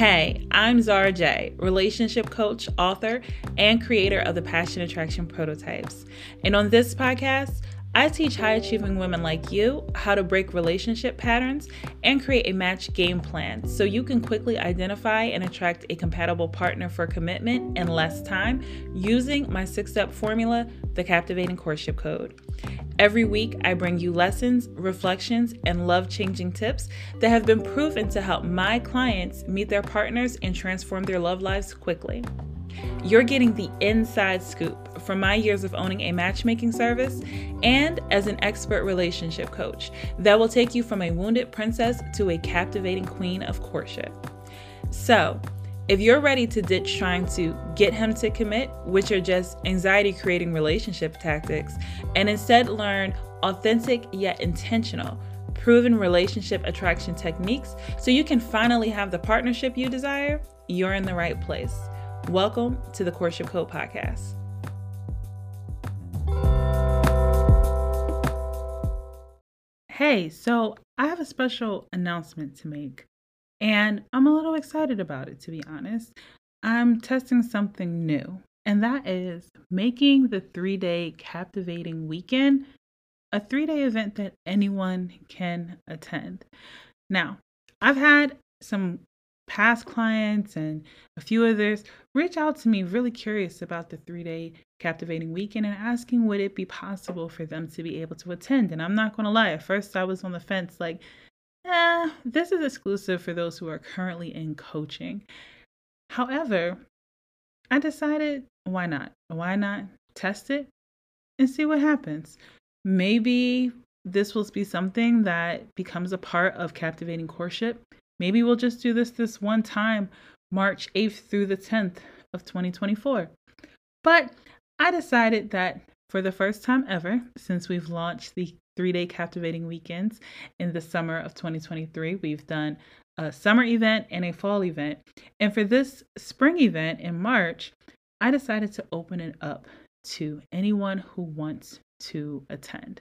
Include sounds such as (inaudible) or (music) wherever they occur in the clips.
Hey, I'm Zara J, relationship coach, author, and creator of the Passion Attraction Prototypes. And on this podcast, I teach high achieving women like you how to break relationship patterns and create a match game plan so you can quickly identify and attract a compatible partner for commitment in less time using my six step formula, the Captivating Courtship Code. Every week, I bring you lessons, reflections, and love changing tips that have been proven to help my clients meet their partners and transform their love lives quickly. You're getting the inside scoop from my years of owning a matchmaking service and as an expert relationship coach that will take you from a wounded princess to a captivating queen of courtship. So, if you're ready to ditch trying to get him to commit, which are just anxiety creating relationship tactics, and instead learn authentic yet intentional, proven relationship attraction techniques so you can finally have the partnership you desire, you're in the right place. Welcome to the Courtship Code Podcast. Hey, so I have a special announcement to make, and I'm a little excited about it, to be honest. I'm testing something new, and that is making the three day captivating weekend a three day event that anyone can attend. Now, I've had some past clients and a few others reach out to me really curious about the three day captivating weekend and asking would it be possible for them to be able to attend. And I'm not going to lie, at first I was on the fence like, eh, this is exclusive for those who are currently in coaching. However, I decided why not? Why not test it and see what happens? Maybe this will be something that becomes a part of captivating courtship Maybe we'll just do this this one time, March 8th through the 10th of 2024. But I decided that for the first time ever, since we've launched the three day captivating weekends in the summer of 2023, we've done a summer event and a fall event. And for this spring event in March, I decided to open it up to anyone who wants to attend.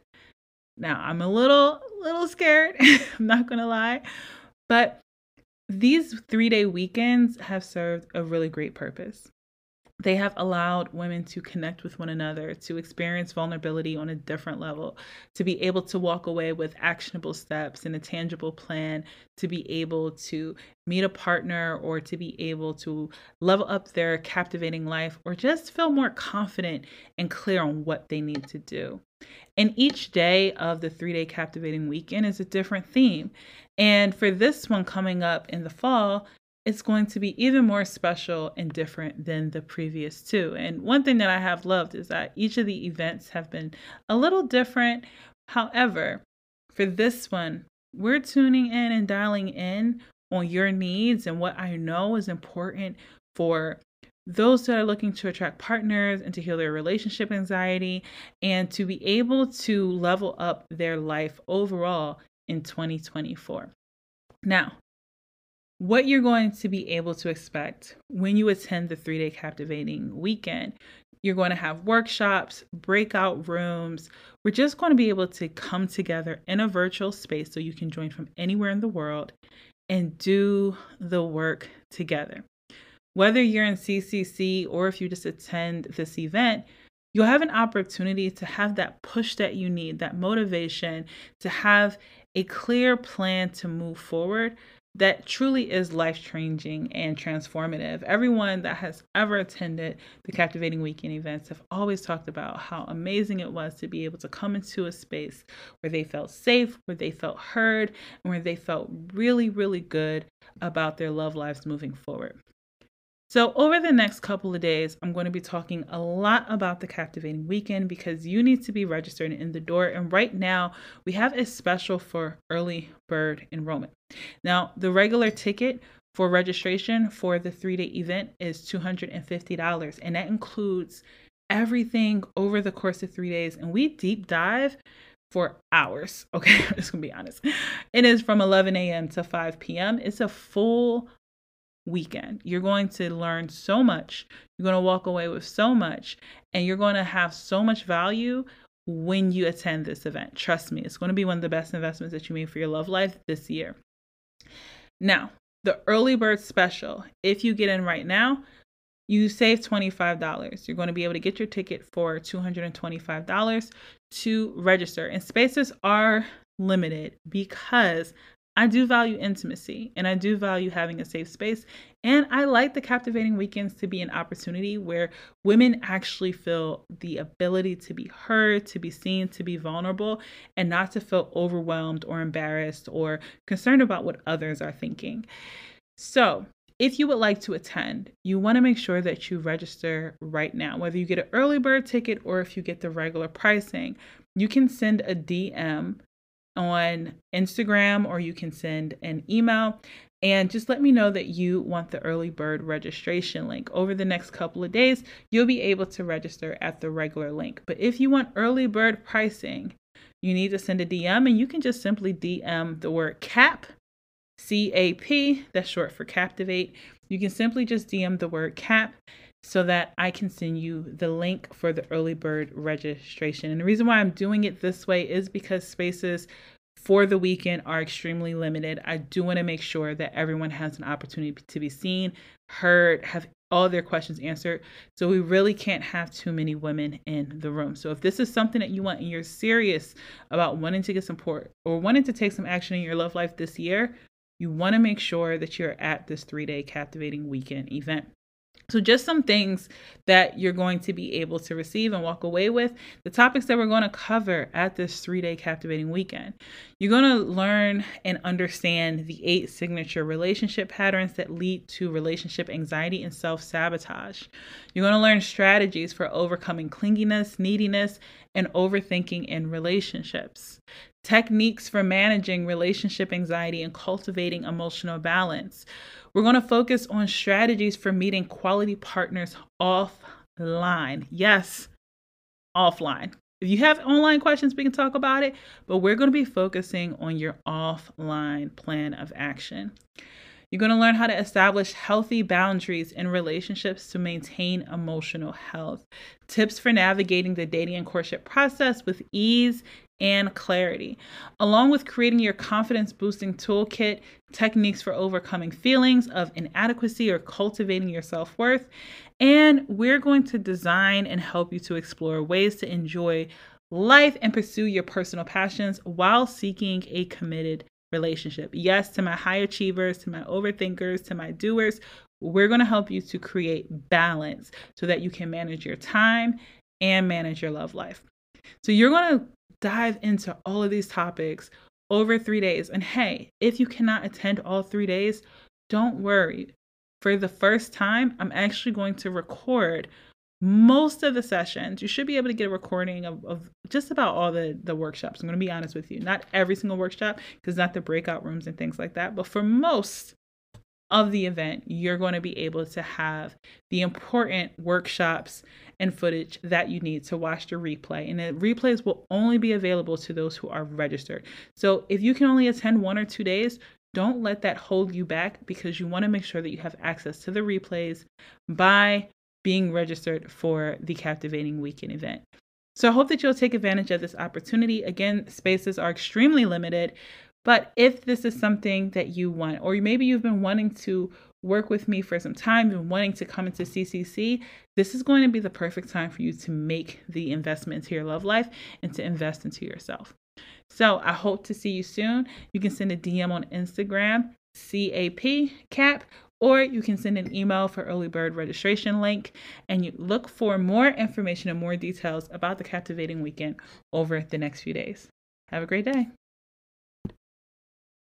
Now, I'm a little little scared, (laughs) I'm not going to lie, but these three day weekends have served a really great purpose. They have allowed women to connect with one another, to experience vulnerability on a different level, to be able to walk away with actionable steps and a tangible plan, to be able to meet a partner or to be able to level up their captivating life or just feel more confident and clear on what they need to do. And each day of the three day captivating weekend is a different theme. And for this one coming up in the fall, it's going to be even more special and different than the previous two. And one thing that I have loved is that each of the events have been a little different. However, for this one, we're tuning in and dialing in on your needs and what I know is important for those that are looking to attract partners and to heal their relationship anxiety and to be able to level up their life overall in 2024. Now, what you're going to be able to expect when you attend the three day captivating weekend. You're going to have workshops, breakout rooms. We're just going to be able to come together in a virtual space so you can join from anywhere in the world and do the work together. Whether you're in CCC or if you just attend this event, you'll have an opportunity to have that push that you need, that motivation, to have a clear plan to move forward that truly is life changing and transformative. Everyone that has ever attended the Captivating Weekend events have always talked about how amazing it was to be able to come into a space where they felt safe, where they felt heard, and where they felt really, really good about their love lives moving forward. So, over the next couple of days, I'm going to be talking a lot about the Captivating Weekend because you need to be registered in the door. And right now, we have a special for early bird enrollment. Now, the regular ticket for registration for the three day event is $250, and that includes everything over the course of three days. And we deep dive for hours. (laughs) Okay, I'm just gonna be honest. It is from 11 a.m. to 5 p.m. It's a full weekend. You're going to learn so much. You're going to walk away with so much, and you're going to have so much value when you attend this event. Trust me, it's going to be one of the best investments that you made for your love life this year. Now, the early bird special, if you get in right now, you save $25. You're going to be able to get your ticket for $225 to register. And spaces are limited because I do value intimacy and I do value having a safe space. And I like the captivating weekends to be an opportunity where women actually feel the ability to be heard, to be seen, to be vulnerable, and not to feel overwhelmed or embarrassed or concerned about what others are thinking. So, if you would like to attend, you want to make sure that you register right now. Whether you get an early bird ticket or if you get the regular pricing, you can send a DM on Instagram or you can send an email and just let me know that you want the early bird registration link. Over the next couple of days, you'll be able to register at the regular link. But if you want early bird pricing, you need to send a DM and you can just simply DM the word CAP CAP, that's short for Captivate. You can simply just DM the word CAP so that I can send you the link for the early bird registration. And the reason why I'm doing it this way is because spaces for the weekend are extremely limited. I do want to make sure that everyone has an opportunity to be seen, heard, have all their questions answered. So we really can't have too many women in the room. So if this is something that you want and you're serious about wanting to get support or wanting to take some action in your love life this year, you want to make sure that you're at this three day captivating weekend event. So, just some things that you're going to be able to receive and walk away with. The topics that we're going to cover at this three day captivating weekend. You're going to learn and understand the eight signature relationship patterns that lead to relationship anxiety and self sabotage. You're going to learn strategies for overcoming clinginess, neediness, and overthinking in relationships techniques for managing relationship anxiety and cultivating emotional balance. We're going to focus on strategies for meeting quality partners offline. Yes, offline. If you have online questions, we can talk about it, but we're going to be focusing on your offline plan of action. You're going to learn how to establish healthy boundaries in relationships to maintain emotional health. Tips for navigating the dating and courtship process with ease and clarity, along with creating your confidence boosting toolkit, techniques for overcoming feelings of inadequacy or cultivating your self worth. And we're going to design and help you to explore ways to enjoy life and pursue your personal passions while seeking a committed relationship. Yes, to my high achievers, to my overthinkers, to my doers, we're going to help you to create balance so that you can manage your time and manage your love life. So you're going to dive into all of these topics over three days. And hey, if you cannot attend all three days, don't worry. For the first time, I'm actually going to record most of the sessions. You should be able to get a recording of, of just about all the, the workshops. I'm going to be honest with you. Not every single workshop, because not the breakout rooms and things like that. But for most of the event, you're going to be able to have the important workshops and footage that you need to watch the replay. And the replays will only be available to those who are registered. So if you can only attend one or two days, don't let that hold you back because you want to make sure that you have access to the replays by being registered for the Captivating Weekend event. So I hope that you'll take advantage of this opportunity. Again, spaces are extremely limited, but if this is something that you want, or maybe you've been wanting to work with me for some time, been wanting to come into CCC, this is going to be the perfect time for you to make the investment into your love life and to invest into yourself. So I hope to see you soon. You can send a DM on Instagram, CAP, CAP, or you can send an email for early bird registration link and you look for more information and more details about the captivating weekend over the next few days. Have a great day.